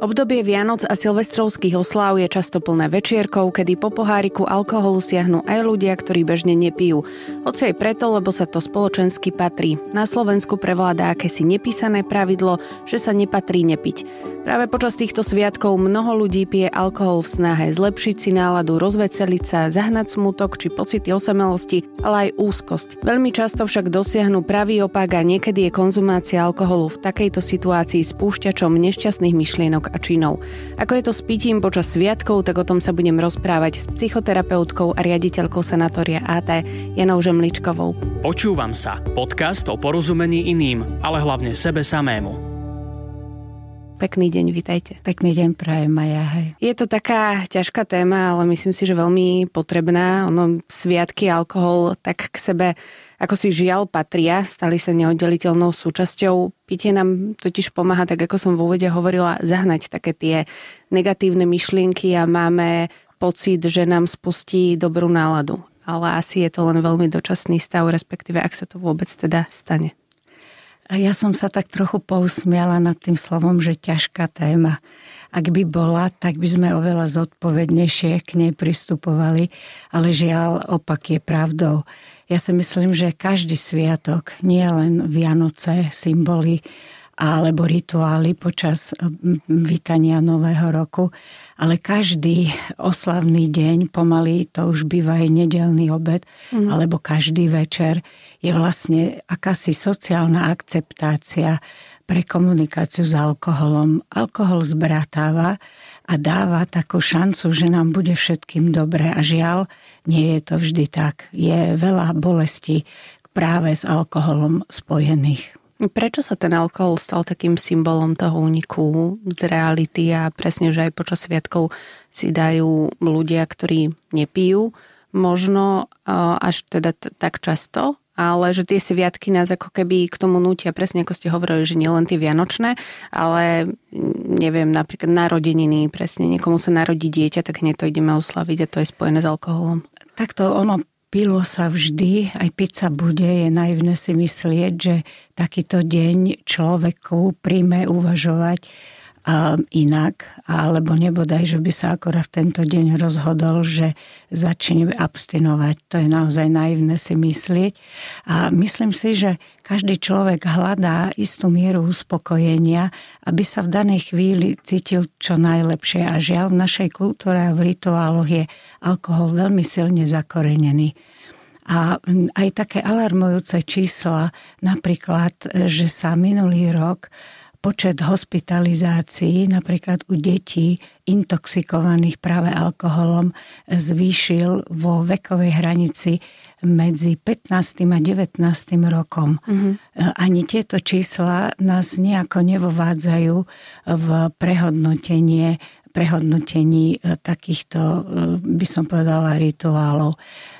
Obdobie Vianoc a silvestrovských osláv je často plné večierkov, kedy po poháriku alkoholu siahnu aj ľudia, ktorí bežne nepijú. Hoci aj preto, lebo sa to spoločensky patrí. Na Slovensku prevláda akési nepísané pravidlo, že sa nepatrí nepiť. Práve počas týchto sviatkov mnoho ľudí pije alkohol v snahe zlepšiť si náladu, rozveceliť sa, zahnať smutok či pocity osamelosti, ale aj úzkosť. Veľmi často však dosiahnu pravý opak a niekedy je konzumácia alkoholu v takejto situácii spúšťačom nešťastných myšlienok a činov. Ako je to s pitím počas sviatkov, tak o tom sa budem rozprávať s psychoterapeutkou a riaditeľkou sanatória AT Janou Žemličkovou. Počúvam sa. Podcast o porozumení iným, ale hlavne sebe samému. Pekný deň, vitajte. Pekný deň, prajem Maja. Hej. Je to taká ťažká téma, ale myslím si, že veľmi potrebná. Ono, sviatky, alkohol, tak k sebe ako si žiaľ patria, stali sa neoddeliteľnou súčasťou. Pitie nám totiž pomáha, tak ako som v úvode hovorila, zahnať také tie negatívne myšlienky a máme pocit, že nám spustí dobrú náladu. Ale asi je to len veľmi dočasný stav, respektíve ak sa to vôbec teda stane. A ja som sa tak trochu pousmiala nad tým slovom, že ťažká téma. Ak by bola, tak by sme oveľa zodpovednejšie k nej pristupovali, ale žiaľ, opak je pravdou. Ja si myslím, že každý sviatok, nie len Vianoce, symboly alebo rituály počas vítania Nového roku, ale každý oslavný deň, pomaly to už býva aj nedelný obed, mm. alebo každý večer je vlastne akási sociálna akceptácia pre komunikáciu s alkoholom. Alkohol zbratáva a dáva takú šancu, že nám bude všetkým dobre. A žiaľ, nie je to vždy tak. Je veľa bolesti práve s alkoholom spojených. Prečo sa ten alkohol stal takým symbolom toho úniku z reality a presne, že aj počas sviatkov si dajú ľudia, ktorí nepijú, možno až teda t- tak často, ale že tie sviatky nás ako keby k tomu nutia, presne ako ste hovorili, že nielen tie vianočné, ale neviem, napríklad narodeniny, presne niekomu sa narodí dieťa, tak hneď to ideme oslaviť a to je spojené s alkoholom. Takto ono Pilo sa vždy, aj pizza bude, je naivné si myslieť, že takýto deň človeku príjme uvažovať inak, alebo nebodaj, že by sa akorát v tento deň rozhodol, že začne abstinovať. To je naozaj naivné si myslieť. A myslím si, že každý človek hľadá istú mieru uspokojenia, aby sa v danej chvíli cítil čo najlepšie. A žiaľ, v našej kultúre a v rituáloch je alkohol veľmi silne zakorenený. A aj také alarmujúce čísla, napríklad, že sa minulý rok počet hospitalizácií napríklad u detí intoxikovaných práve alkoholom zvýšil vo vekovej hranici medzi 15. a 19. rokom. Mm-hmm. Ani tieto čísla nás nejako nevovádzajú v prehodnotenie prehodnotení e, takýchto, e, by som povedala, rituálov.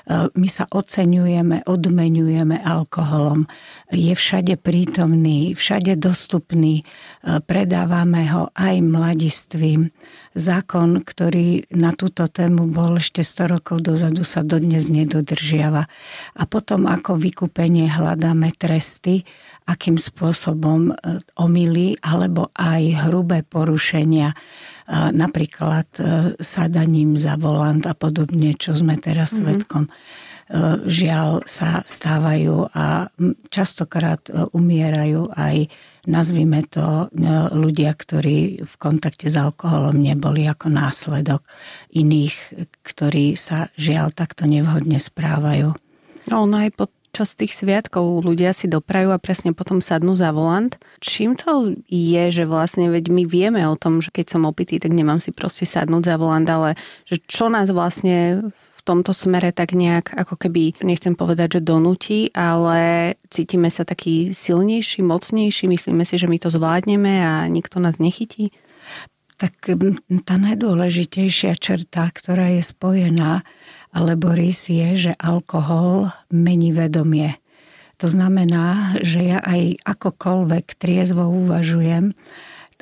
E, my sa oceňujeme, odmenujeme alkoholom. Je všade prítomný, všade dostupný. Predávame ho aj mladistvím. Zákon, ktorý na túto tému bol ešte 100 rokov dozadu, sa dodnes nedodržiava. A potom ako vykúpenie hľadáme tresty, akým spôsobom omily alebo aj hrubé porušenia napríklad e, sadaním za volant a podobne, čo sme teraz mm-hmm. svetkom. E, žiaľ sa stávajú a častokrát e, umierajú aj nazvime to ľudia, ktorí v kontakte s alkoholom neboli ako následok iných, ktorí sa žiaľ takto nevhodne správajú. No, ono aj pod čas tých sviatkov ľudia si doprajú a presne potom sadnú za volant. Čím to je, že vlastne veď my vieme o tom, že keď som opitý, tak nemám si proste sadnúť za volant, ale že čo nás vlastne v tomto smere tak nejak ako keby, nechcem povedať, že donúti, ale cítime sa taký silnejší, mocnejší, myslíme si, že my to zvládneme a nikto nás nechytí? Tak tá najdôležitejšia črta, ktorá je spojená alebo rys je, že alkohol mení vedomie. To znamená, že ja aj akokoľvek triezvo uvažujem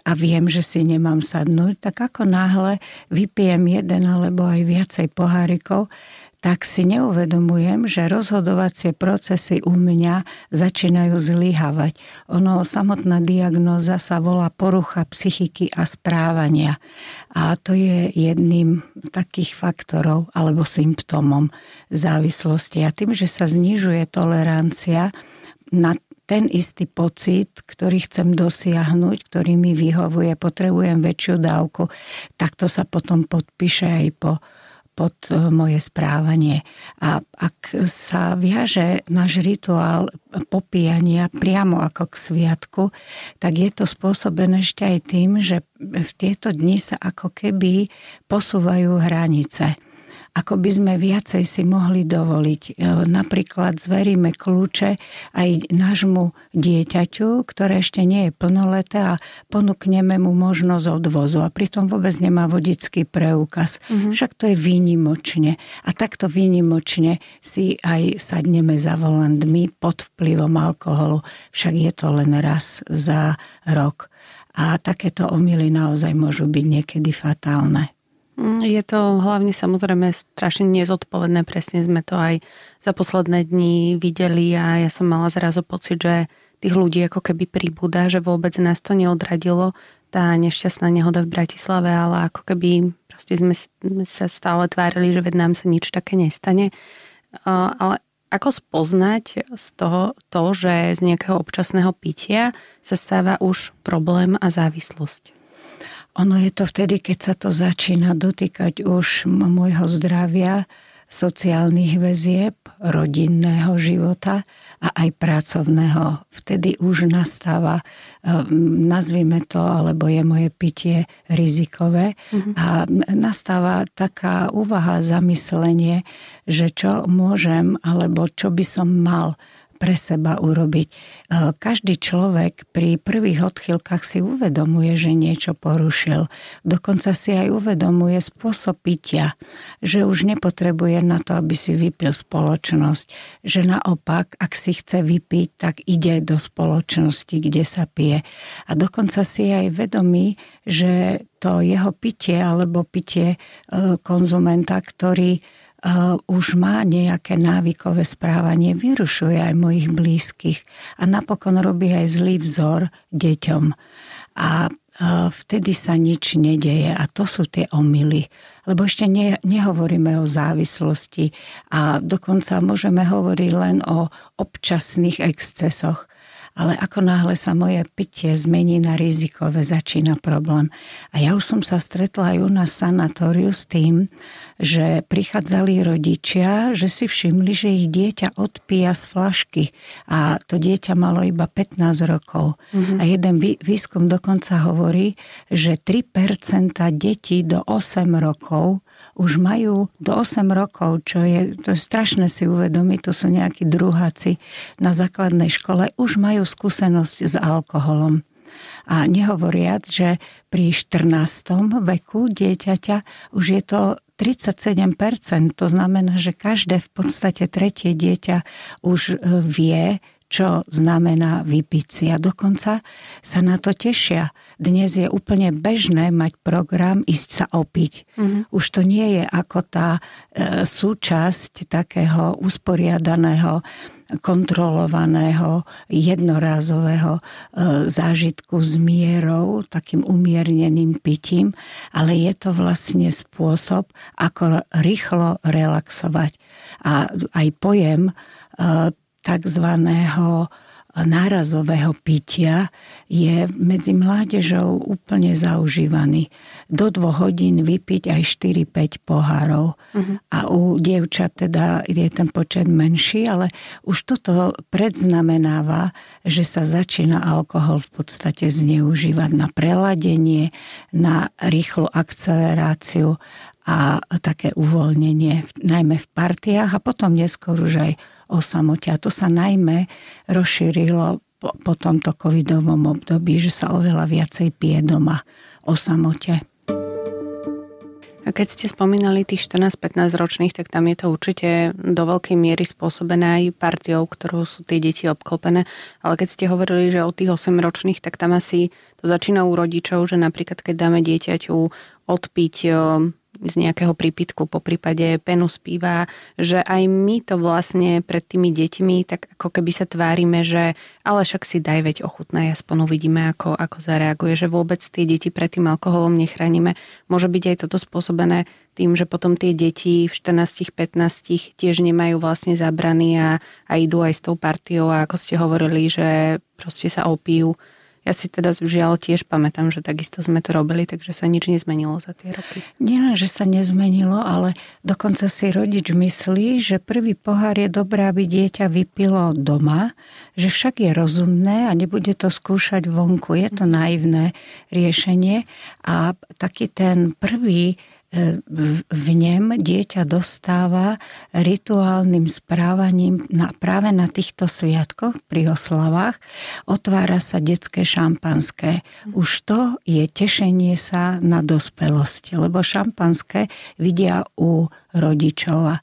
a viem, že si nemám sadnúť, tak ako náhle vypijem jeden alebo aj viacej pohárikov, tak si neuvedomujem, že rozhodovacie procesy u mňa začínajú zlyhavať. Ono, samotná diagnóza sa volá porucha psychiky a správania. A to je jedným takých faktorov alebo symptómom závislosti. A tým, že sa znižuje tolerancia na ten istý pocit, ktorý chcem dosiahnuť, ktorý mi vyhovuje, potrebujem väčšiu dávku, tak to sa potom podpíše aj po pod e, moje správanie. A ak sa viaže náš rituál popíjania priamo ako k sviatku, tak je to spôsobené ešte aj tým, že v tieto dni sa ako keby posúvajú hranice ako by sme viacej si mohli dovoliť. E, napríklad zveríme kľúče aj nášmu dieťaťu, ktoré ešte nie je plnoleté a ponúkneme mu možnosť odvozu a pritom vôbec nemá vodický preukaz. Mm-hmm. Však to je výnimočne. A takto výnimočne si aj sadneme za volandmi pod vplyvom alkoholu. Však je to len raz za rok. A takéto omily naozaj môžu byť niekedy fatálne. Je to hlavne samozrejme strašne nezodpovedné, presne sme to aj za posledné dni videli a ja som mala zrazu pocit, že tých ľudí ako keby pribúda, že vôbec nás to neodradilo, tá nešťastná nehoda v Bratislave, ale ako keby proste sme sa stále tvárili, že ved nám sa nič také nestane. Ale ako spoznať z toho to, že z nejakého občasného pitia sa stáva už problém a závislosť? Ono je to vtedy, keď sa to začína dotýkať už môjho zdravia, sociálnych väzieb, rodinného života a aj pracovného. Vtedy už nastáva, ehm, nazvime to, alebo je moje pitie rizikové mm-hmm. a nastáva taká úvaha, zamyslenie, že čo môžem alebo čo by som mal pre seba urobiť. E, každý človek pri prvých odchýlkach si uvedomuje, že niečo porušil. Dokonca si aj uvedomuje spôsob pitia, že už nepotrebuje na to, aby si vypil spoločnosť. Že naopak, ak si chce vypiť, tak ide do spoločnosti, kde sa pije. A dokonca si aj vedomí, že to jeho pitie alebo pitie e, konzumenta, ktorý uh, už má nejaké návykové správanie, vyrušuje aj mojich blízkych a napokon robí aj zlý vzor deťom. A uh, vtedy sa nič nedeje a to sú tie omily. Lebo ešte ne, nehovoríme o závislosti a dokonca môžeme hovoriť len o občasných excesoch ale ako náhle sa moje pitie zmení na rizikové, začína problém. A ja už som sa stretla aj u nás sanatóriu s tým, že prichádzali rodičia, že si všimli, že ich dieťa odpíja z flašky a to dieťa malo iba 15 rokov. Mm-hmm. A jeden výskum dokonca hovorí, že 3% detí do 8 rokov už majú do 8 rokov, čo je, to je strašné si uvedomiť, to sú nejakí druháci na základnej škole, už majú skúsenosť s alkoholom. A nehovoriac, že pri 14. veku dieťaťa už je to 37%. To znamená, že každé v podstate tretie dieťa už e, vie, čo znamená vypiť si. A dokonca sa na to tešia. Dnes je úplne bežné mať program ísť sa opiť. Mm-hmm. Už to nie je ako tá e, súčasť takého usporiadaného kontrolovaného, jednorázového e, zážitku s mierou, takým umierneným pitím, ale je to vlastne spôsob, ako rýchlo relaxovať. A aj pojem e, takzvaného nárazového pitia je medzi mládežou úplne zaužívaný. Do dvoch hodín vypiť aj 4-5 pohárov. Uh-huh. A u dievčat teda je ten počet menší, ale už toto predznamenáva, že sa začína alkohol v podstate zneužívať na preladenie, na rýchlu akceleráciu a také uvoľnenie, najmä v partiách a potom neskôr už aj o samote. A to sa najmä rozšírilo po, po tomto covidovom období, že sa oveľa viacej pije doma o samote. Keď ste spomínali tých 14-15 ročných, tak tam je to určite do veľkej miery spôsobené aj partiou, ktorú sú tie deti obklopené. Ale keď ste hovorili, že o tých 8 ročných, tak tam asi to začína u rodičov, že napríklad keď dáme dieťaťu odpiť z nejakého prípitku, po prípade penu spíva, že aj my to vlastne pred tými deťmi tak ako keby sa tvárime, že ale však si daj veď ochutná, aspoň uvidíme, ako, ako zareaguje, že vôbec tie deti pred tým alkoholom nechránime. Môže byť aj toto spôsobené tým, že potom tie deti v 14-15 tiež nemajú vlastne zabrany a, a idú aj s tou partiou a ako ste hovorili, že proste sa opijú ja si teda žiaľ tiež pamätám, že takisto sme to robili, takže sa nič nezmenilo za tie roky. Nie, že sa nezmenilo, ale dokonca si rodič myslí, že prvý pohár je dobré, aby dieťa vypilo doma, že však je rozumné a nebude to skúšať vonku. Je to naivné riešenie a taký ten prvý v nem dieťa dostáva rituálnym správaním na, práve na týchto sviatkoch pri oslavách. Otvára sa detské šampanské. Už to je tešenie sa na dospelosť, lebo šampanské vidia u rodičov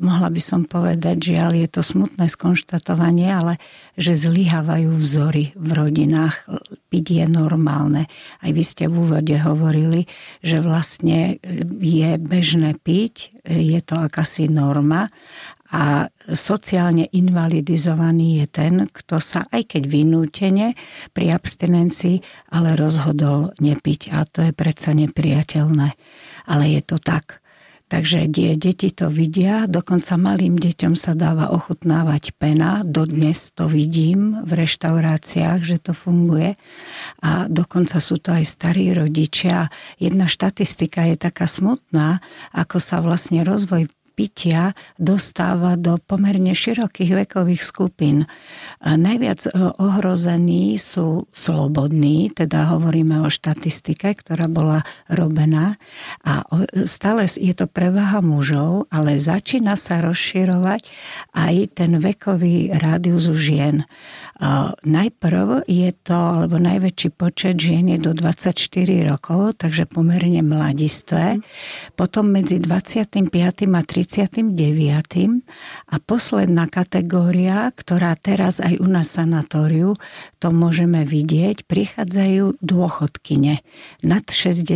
mohla by som povedať, ale je to smutné skonštatovanie, ale že zlyhávajú vzory v rodinách. Piť je normálne. Aj vy ste v úvode hovorili, že vlastne je bežné piť, je to akási norma a sociálne invalidizovaný je ten, kto sa aj keď vynútene pri abstinencii, ale rozhodol nepiť. A to je predsa nepriateľné. Ale je to tak. Takže die, deti to vidia, dokonca malým deťom sa dáva ochutnávať pena, dodnes to vidím v reštauráciách, že to funguje a dokonca sú to aj starí rodičia. Jedna štatistika je taká smutná, ako sa vlastne rozvoj pitia dostáva do pomerne širokých vekových skupín. Najviac e, ohrození sú slobodní, teda hovoríme o štatistike, ktorá bola robená a stále je to prevaha mužov, ale začína sa rozširovať aj ten vekový rádius žien. Najprv je to, alebo najväčší počet žien je do 24 rokov, takže pomerne mladistvé. Potom medzi 25. a 39. A posledná kategória, ktorá teraz aj u nás sanatóriu, to môžeme vidieť, prichádzajú dôchodkyne nad 60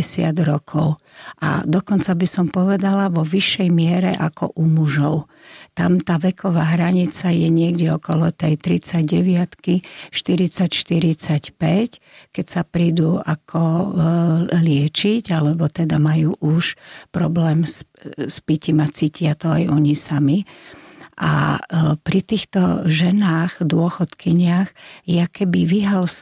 rokov. A dokonca by som povedala vo vyššej miere ako u mužov. Tam tá veková hranica je niekde okolo tej 39 40-45, keď sa prídu ako e, liečiť, alebo teda majú už problém s, s pitím a cítia to aj oni sami a e, pri týchto ženách, dôchodkyniach, je keby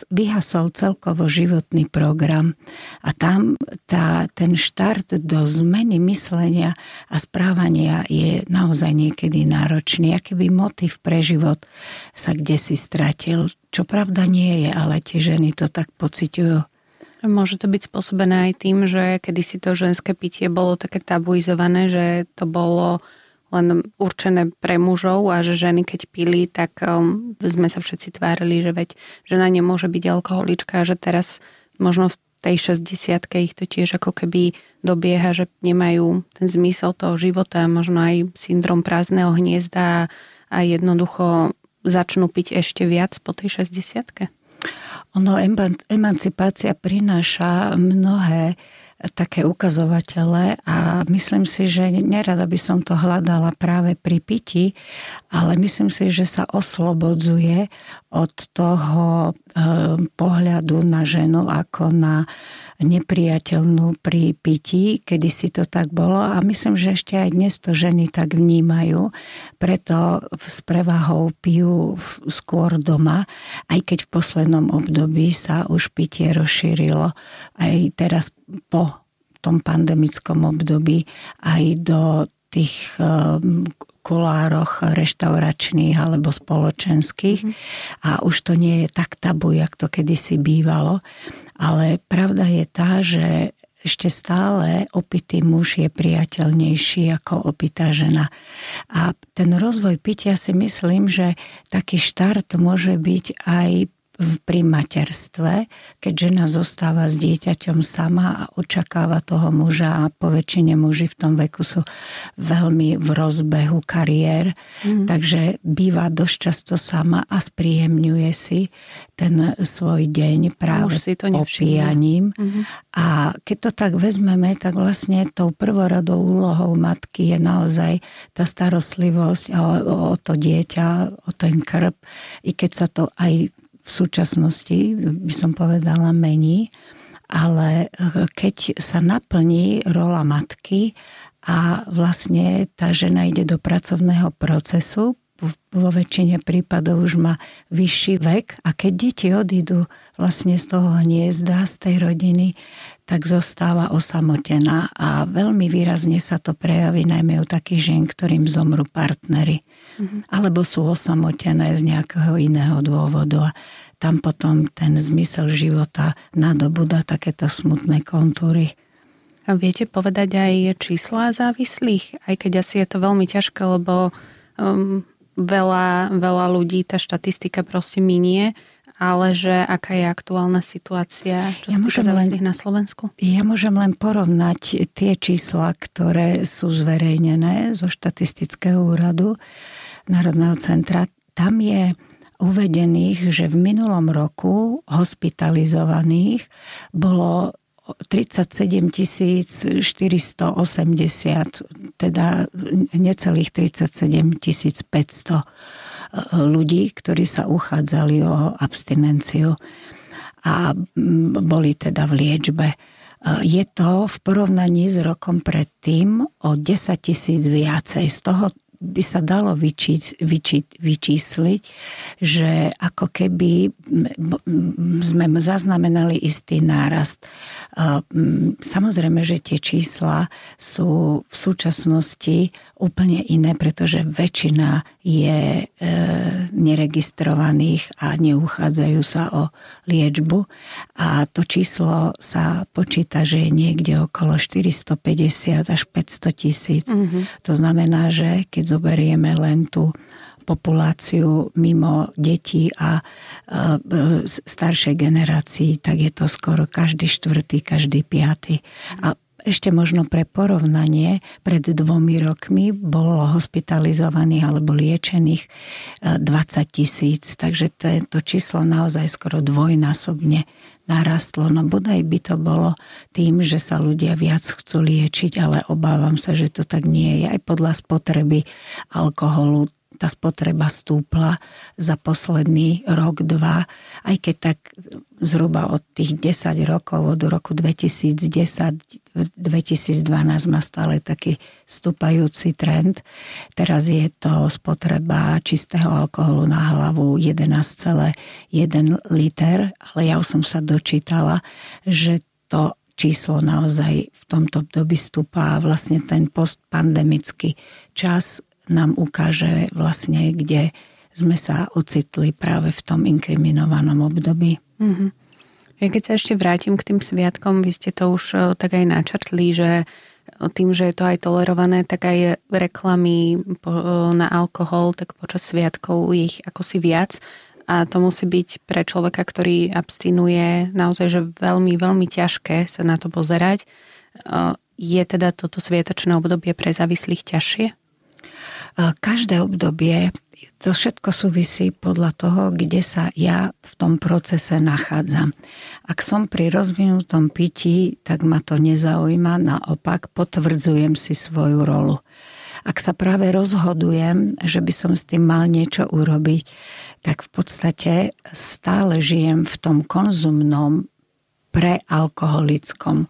vyhasol celkovo životný program. A tam tá, ten štart do zmeny myslenia a správania je naozaj niekedy náročný. keby motiv pre život sa kde si stratil. Čo pravda nie je, ale tie ženy to tak pociťujú. Môže to byť spôsobené aj tým, že kedysi to ženské pitie bolo také tabuizované, že to bolo len určené pre mužov a že ženy keď pili, tak um, sme sa všetci tvárili, že veď žena nemôže byť alkoholička a že teraz možno v tej 60 ich to tiež ako keby dobieha, že nemajú ten zmysel toho života, možno aj syndrom prázdneho hniezda a jednoducho začnú piť ešte viac po tej 60 Ono, emancipácia prináša mnohé také ukazovatele a myslím si, že nerada by som to hľadala práve pri piti, ale myslím si, že sa oslobodzuje od toho eh, pohľadu na ženu ako na nepriateľnú pri pití, kedy si to tak bolo. A myslím, že ešte aj dnes to ženy tak vnímajú, preto s prevahou pijú skôr doma, aj keď v poslednom období sa už pitie rozšírilo. Aj teraz po tom pandemickom období. Aj do tých kulároch reštauračných alebo spoločenských mm. a už to nie je tak tabu, jak to kedysi bývalo. Ale pravda je tá, že ešte stále opitý muž je priateľnejší ako opitá žena. A ten rozvoj pitia si myslím, že taký štart môže byť aj pri materstve, keď žena zostáva s dieťaťom sama a očakáva toho muža a po väčšine muži v tom veku sú veľmi v rozbehu kariér, mm. takže býva dosť často sama a spríjemňuje si ten svoj deň práve si to opíjaním. Mm-hmm. A keď to tak vezmeme, tak vlastne tou prvoradou úlohou matky je naozaj tá starostlivosť o, o to dieťa, o ten krb, i keď sa to aj v súčasnosti, by som povedala, mení, ale keď sa naplní rola matky a vlastne tá žena ide do pracovného procesu, vo väčšine prípadov už má vyšší vek a keď deti odídu vlastne z toho hniezda, z tej rodiny, tak zostáva osamotená a veľmi výrazne sa to prejaví najmä u takých žien, ktorým zomru partnery mm-hmm. alebo sú osamotené z nejakého iného dôvodu a tam potom ten zmysel života nadobúda takéto smutné kontúry. A viete povedať aj čísla závislých? Aj keď asi je to veľmi ťažké, lebo um, veľa, veľa ľudí tá štatistika proste minie, ale že aká je aktuálna situácia, čo ja sa týka závislých na Slovensku? Ja môžem len porovnať tie čísla, ktoré sú zverejnené zo štatistického úradu Národného centra. Tam je uvedených, že v minulom roku hospitalizovaných bolo 37 480, teda necelých 37 500 e, ľudí, ktorí sa uchádzali o abstinenciu a boli teda v liečbe. E, je to v porovnaní s rokom predtým o 10 tisíc viacej. Z toho by sa dalo vyčí, vyčí, vyčísliť, že ako keby sme zaznamenali istý nárast. Samozrejme, že tie čísla sú v súčasnosti úplne iné, pretože väčšina je e, neregistrovaných a neuchádzajú sa o liečbu a to číslo sa počíta, že je niekde okolo 450 až 500 tisíc. Mm-hmm. To znamená, že keď zoberieme len tú populáciu mimo detí a e, staršej generácii, tak je to skoro každý štvrtý, každý piaty. A ešte možno pre porovnanie, pred dvomi rokmi bolo hospitalizovaných alebo liečených 20 e, tisíc, takže to, to číslo naozaj skoro dvojnásobne narastlo. No bodaj by to bolo tým, že sa ľudia viac chcú liečiť, ale obávam sa, že to tak nie je. Aj podľa spotreby alkoholu tá spotreba stúpla za posledný rok, dva, aj keď tak zhruba od tých 10 rokov, od roku 2010-2012 má stále taký stúpajúci trend. Teraz je to spotreba čistého alkoholu na hlavu 11,1 liter, ale ja už som sa dočítala, že to číslo naozaj v tomto období stúpa a vlastne ten postpandemický čas nám ukáže vlastne, kde sme sa ocitli práve v tom inkriminovanom období. Mm-hmm. Ja keď sa ešte vrátim k tým sviatkom, vy ste to už e, tak aj načrtli, že tým, že je to aj tolerované, tak aj reklamy e, na alkohol, tak počas sviatkov ich ako si viac. A to musí byť pre človeka, ktorý abstinuje, naozaj, že veľmi, veľmi ťažké sa na to pozerať. E, je teda toto sviatočné obdobie pre závislých ťažšie? Každé obdobie, to všetko súvisí podľa toho, kde sa ja v tom procese nachádzam. Ak som pri rozvinutom pití, tak ma to nezaujíma, naopak potvrdzujem si svoju rolu. Ak sa práve rozhodujem, že by som s tým mal niečo urobiť, tak v podstate stále žijem v tom konzumnom prealkoholickom,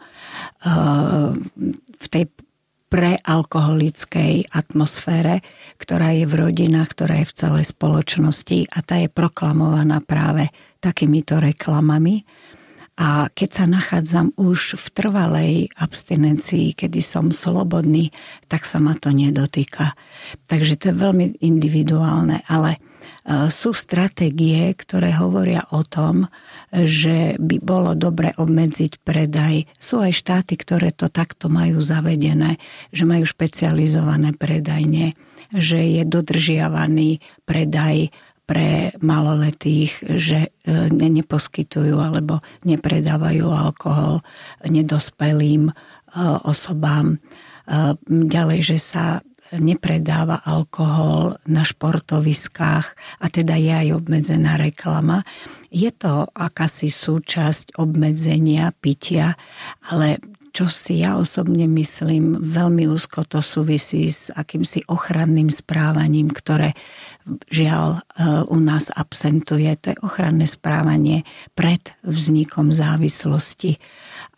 v tej prealkoholickej atmosfére, ktorá je v rodinách, ktorá je v celej spoločnosti a tá je proklamovaná práve takýmito reklamami. A keď sa nachádzam už v trvalej abstinencii, kedy som slobodný, tak sa ma to nedotýka. Takže to je veľmi individuálne, ale sú stratégie, ktoré hovoria o tom, že by bolo dobre obmedziť predaj. Sú aj štáty, ktoré to takto majú zavedené, že majú špecializované predajne, že je dodržiavaný predaj pre maloletých, že neposkytujú alebo nepredávajú alkohol nedospelým osobám. Ďalej, že sa nepredáva alkohol na športoviskách a teda je aj obmedzená reklama. Je to akási súčasť obmedzenia pitia, ale čo si ja osobne myslím, veľmi úzko to súvisí s akýmsi ochranným správaním, ktoré žiaľ e, u nás absentuje. To je ochranné správanie pred vznikom závislosti.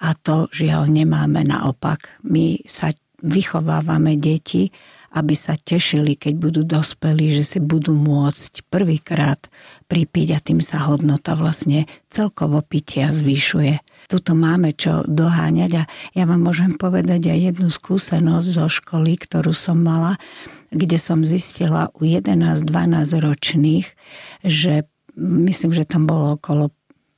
A to žiaľ nemáme naopak. My sa vychovávame deti aby sa tešili, keď budú dospelí, že si budú môcť prvýkrát pripiť a tým sa hodnota vlastne celkovo pitia zvýšuje. Tuto máme čo doháňať a ja vám môžem povedať aj jednu skúsenosť zo školy, ktorú som mala, kde som zistila u 11-12 ročných, že myslím, že tam bolo okolo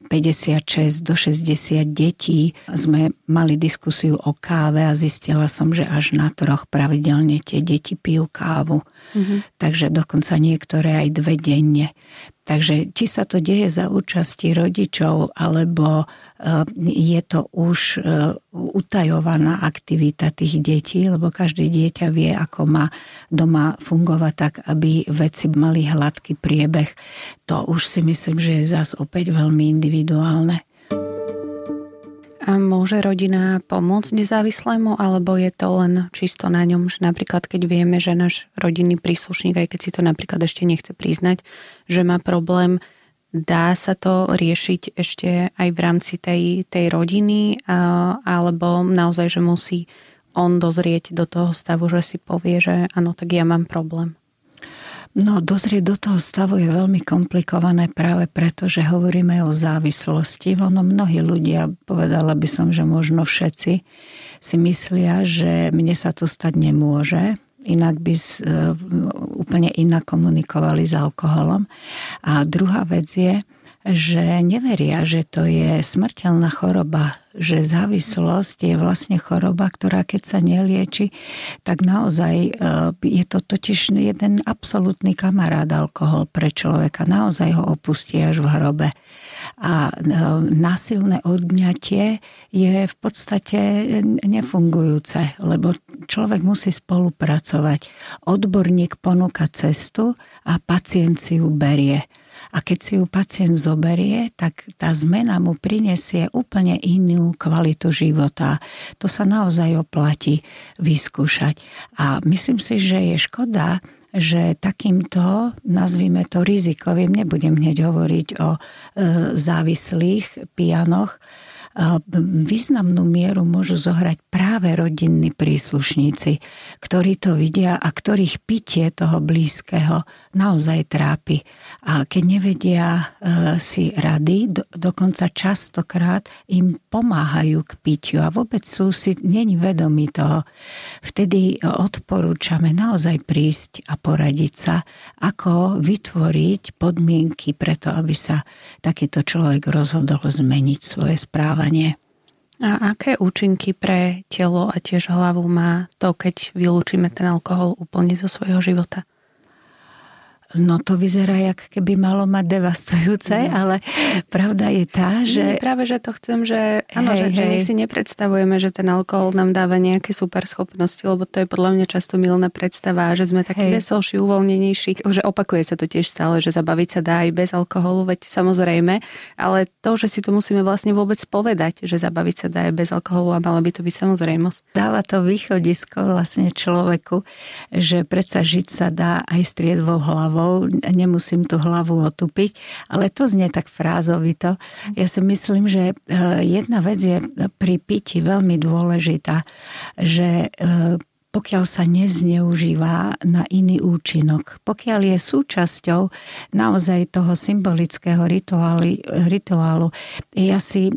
56 do 60 detí sme mali diskusiu o káve a zistila som, že až na troch pravidelne tie deti pijú kávu. Mm-hmm. Takže dokonca niektoré aj dve denne. Takže či sa to deje za účasti rodičov, alebo eh, je to už eh, utajovaná aktivita tých detí, lebo každé dieťa vie, ako má doma fungovať tak, aby veci mali hladký priebeh. To už si myslím, že je zas opäť veľmi individuálne. Môže rodina pomôcť nezávislému, alebo je to len čisto na ňom, že napríklad keď vieme, že náš rodinný príslušník, aj keď si to napríklad ešte nechce priznať, že má problém, dá sa to riešiť ešte aj v rámci tej, tej rodiny, alebo naozaj, že musí on dozrieť do toho stavu, že si povie, že áno, tak ja mám problém. No, dozrieť do toho stavu je veľmi komplikované práve preto, že hovoríme o závislosti. Ono mnohí ľudia, povedala by som, že možno všetci, si myslia, že mne sa to stať nemôže, inak by e, úplne inak komunikovali s alkoholom. A druhá vec je, že neveria, že to je smrteľná choroba, že závislosť je vlastne choroba, ktorá keď sa nelieči, tak naozaj e, je to totiž jeden absolútny kamarát alkohol pre človeka. Naozaj ho opustí až v hrobe. A e, násilné odňatie je v podstate nefungujúce, lebo človek musí spolupracovať. Odborník ponúka cestu a pacient si ju berie. A keď si ju pacient zoberie, tak tá zmena mu prinesie úplne inú kvalitu života. To sa naozaj oplatí vyskúšať. A myslím si, že je škoda, že takýmto, nazvime to rizikovým, nebudem hneď hovoriť o e, závislých pijanoch, významnú mieru môžu zohrať práve rodinní príslušníci, ktorí to vidia a ktorých pitie toho blízkeho naozaj trápi. A keď nevedia e, si rady, do, dokonca častokrát im pomáhajú k pitiu a vôbec sú si není vedomí toho. Vtedy odporúčame naozaj prísť a poradiť sa, ako vytvoriť podmienky preto, aby sa takýto človek rozhodol zmeniť svoje správanie správanie. A aké účinky pre telo a tiež hlavu má to, keď vylúčime ten alkohol úplne zo svojho života? No to vyzerá, jak keby malo mať devastujúce, mm. ale pravda je tá, že... Nie, práve, že to chcem, že áno, hej, že, hej. že nech si nepredstavujeme, že ten alkohol nám dáva nejaké super schopnosti, lebo to je podľa mňa často milná predstava, že sme takí veselší, uvoľnenejší, že opakuje sa to tiež stále, že zabaviť sa dá aj bez alkoholu, veď samozrejme, ale to, že si to musíme vlastne vôbec povedať, že zabaviť sa dá aj bez alkoholu a mala by to byť samozrejmosť. Dáva to východisko vlastne človeku, že predsa žiť sa dá aj s triezvou hlavou hlavou, nemusím tú hlavu otupiť, ale to znie tak frázovito. Ja si myslím, že e, jedna vec je pri piti veľmi dôležitá, že e, pokiaľ sa nezneužíva na iný účinok. Pokiaľ je súčasťou naozaj toho symbolického rituálu, rituálu ja si e,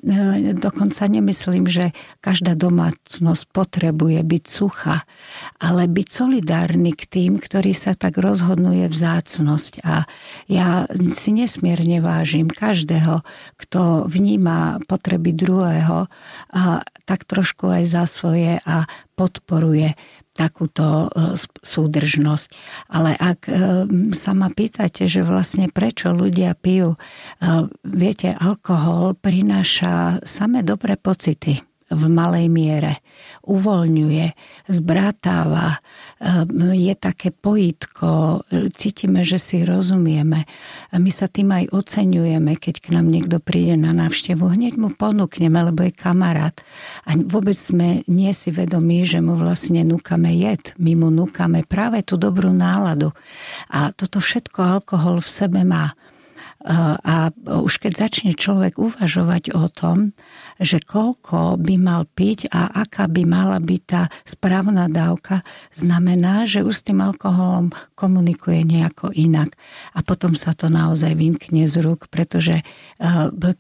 dokonca nemyslím, že každá domácnosť potrebuje byť sucha, ale byť solidárny k tým, ktorí sa tak rozhodnuje vzácnosť. A ja si nesmierne vážim každého, kto vníma potreby druhého a tak trošku aj za svoje a podporuje takúto e, súdržnosť. Ale ak e, sa ma pýtate, že vlastne prečo ľudia pijú, e, viete, alkohol prináša samé dobré pocity v malej miere. Uvoľňuje, zbratáva, je také pojitko, cítime, že si rozumieme. My sa tým aj oceňujeme, keď k nám niekto príde na návštevu. Hneď mu ponúkneme, lebo je kamarát. A vôbec sme nie si vedomí, že mu vlastne núkame jed. My mu núkame práve tú dobrú náladu. A toto všetko alkohol v sebe má. A už keď začne človek uvažovať o tom, že koľko by mal piť a aká by mala byť tá správna dávka, znamená, že už s tým alkoholom komunikuje nejako inak. A potom sa to naozaj vymkne z rúk, pretože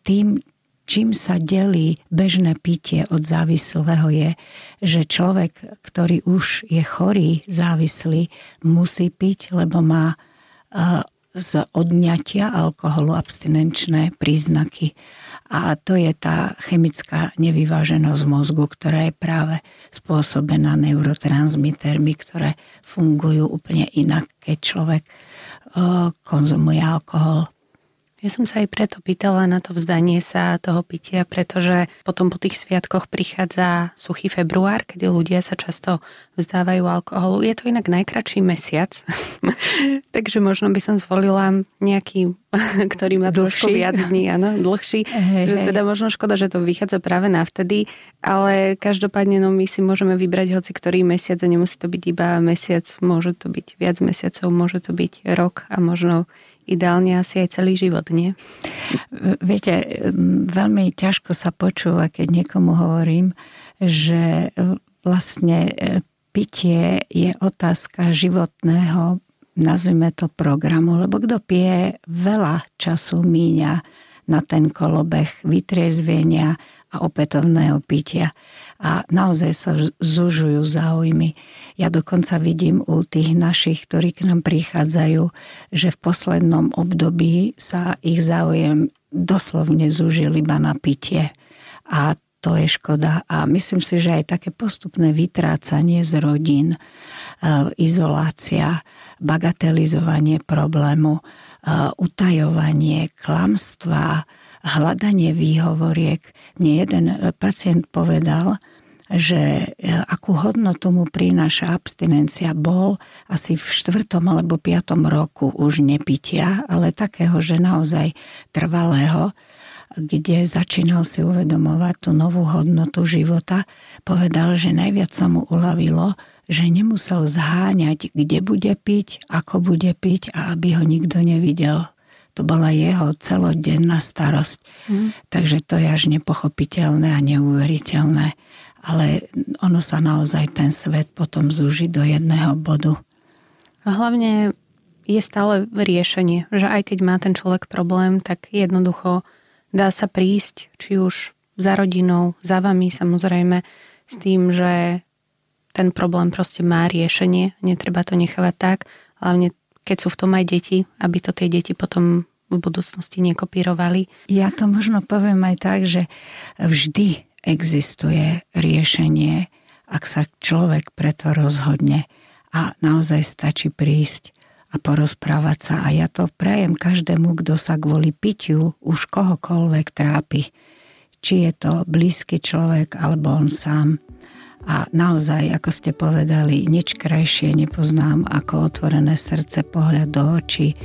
tým, čím sa delí bežné pitie od závislého je, že človek, ktorý už je chorý, závislý, musí piť, lebo má z odňatia alkoholu abstinenčné príznaky. A to je tá chemická nevyváženosť mozgu, ktorá je práve spôsobená neurotransmitermi, ktoré fungujú úplne inak, keď človek konzumuje alkohol. Ja som sa aj preto pýtala na to vzdanie sa toho pitia, pretože potom po tých sviatkoch prichádza suchý február, kedy ľudia sa často vzdávajú alkoholu. Je to inak najkračší mesiac, takže možno by som zvolila nejaký, ktorý má trošku viac dní, áno, dlhší. Hey, že teda možno škoda, že to vychádza práve na vtedy, ale každopádne no, my si môžeme vybrať hoci ktorý mesiac a nemusí to byť iba mesiac, môže to byť viac mesiacov, môže to byť rok a možno ideálne asi aj celý život, nie? Viete, veľmi ťažko sa počúva, keď niekomu hovorím, že vlastne e, pitie je otázka životného, nazvime to programu, lebo kto pije, veľa času míňa na ten kolobeh vytriezvenia a opätovného pitia a naozaj sa zužujú záujmy. Ja dokonca vidím u tých našich, ktorí k nám prichádzajú, že v poslednom období sa ich záujem doslovne zúžil iba na pitie. A to je škoda. A myslím si, že aj také postupné vytrácanie z rodín, e, izolácia, bagatelizovanie problému, e, utajovanie, klamstva, hľadanie výhovoriek. Mne jeden pacient povedal, že e, akú hodnotu mu prináša abstinencia bol asi v štvrtom alebo piatom roku už nepitia, ale takého, že naozaj trvalého, kde začínal si uvedomovať tú novú hodnotu života, povedal, že najviac sa mu uľavilo, že nemusel zháňať, kde bude piť, ako bude piť a aby ho nikto nevidel. To bola jeho celodenná starosť. Mm. Takže to je až nepochopiteľné a neuveriteľné ale ono sa naozaj ten svet potom zúži do jedného bodu. A hlavne je stále riešenie, že aj keď má ten človek problém, tak jednoducho dá sa prísť, či už za rodinou, za vami samozrejme, s tým, že ten problém proste má riešenie, netreba to nechávať tak, hlavne keď sú v tom aj deti, aby to tie deti potom v budúcnosti nekopírovali. Ja to možno poviem aj tak, že vždy existuje riešenie, ak sa človek preto rozhodne a naozaj stačí prísť a porozprávať sa. A ja to prajem každému, kto sa kvôli pitiu už kohokoľvek trápi. Či je to blízky človek, alebo on sám. A naozaj, ako ste povedali, nič krajšie nepoznám ako otvorené srdce, pohľad do očí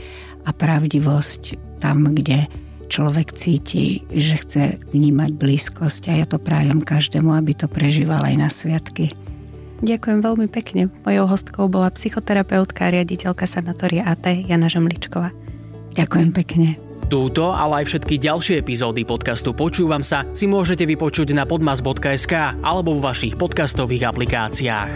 a pravdivosť tam, kde človek cíti, že chce vnímať blízkosť a ja to prajem každému, aby to prežíval aj na sviatky. Ďakujem veľmi pekne. Mojou hostkou bola psychoterapeutka a riaditeľka sanatória AT Jana Žemličková. Ďakujem pekne. Túto, ale aj všetky ďalšie epizódy podcastu Počúvam sa si môžete vypočuť na podmas.sk alebo v vašich podcastových aplikáciách.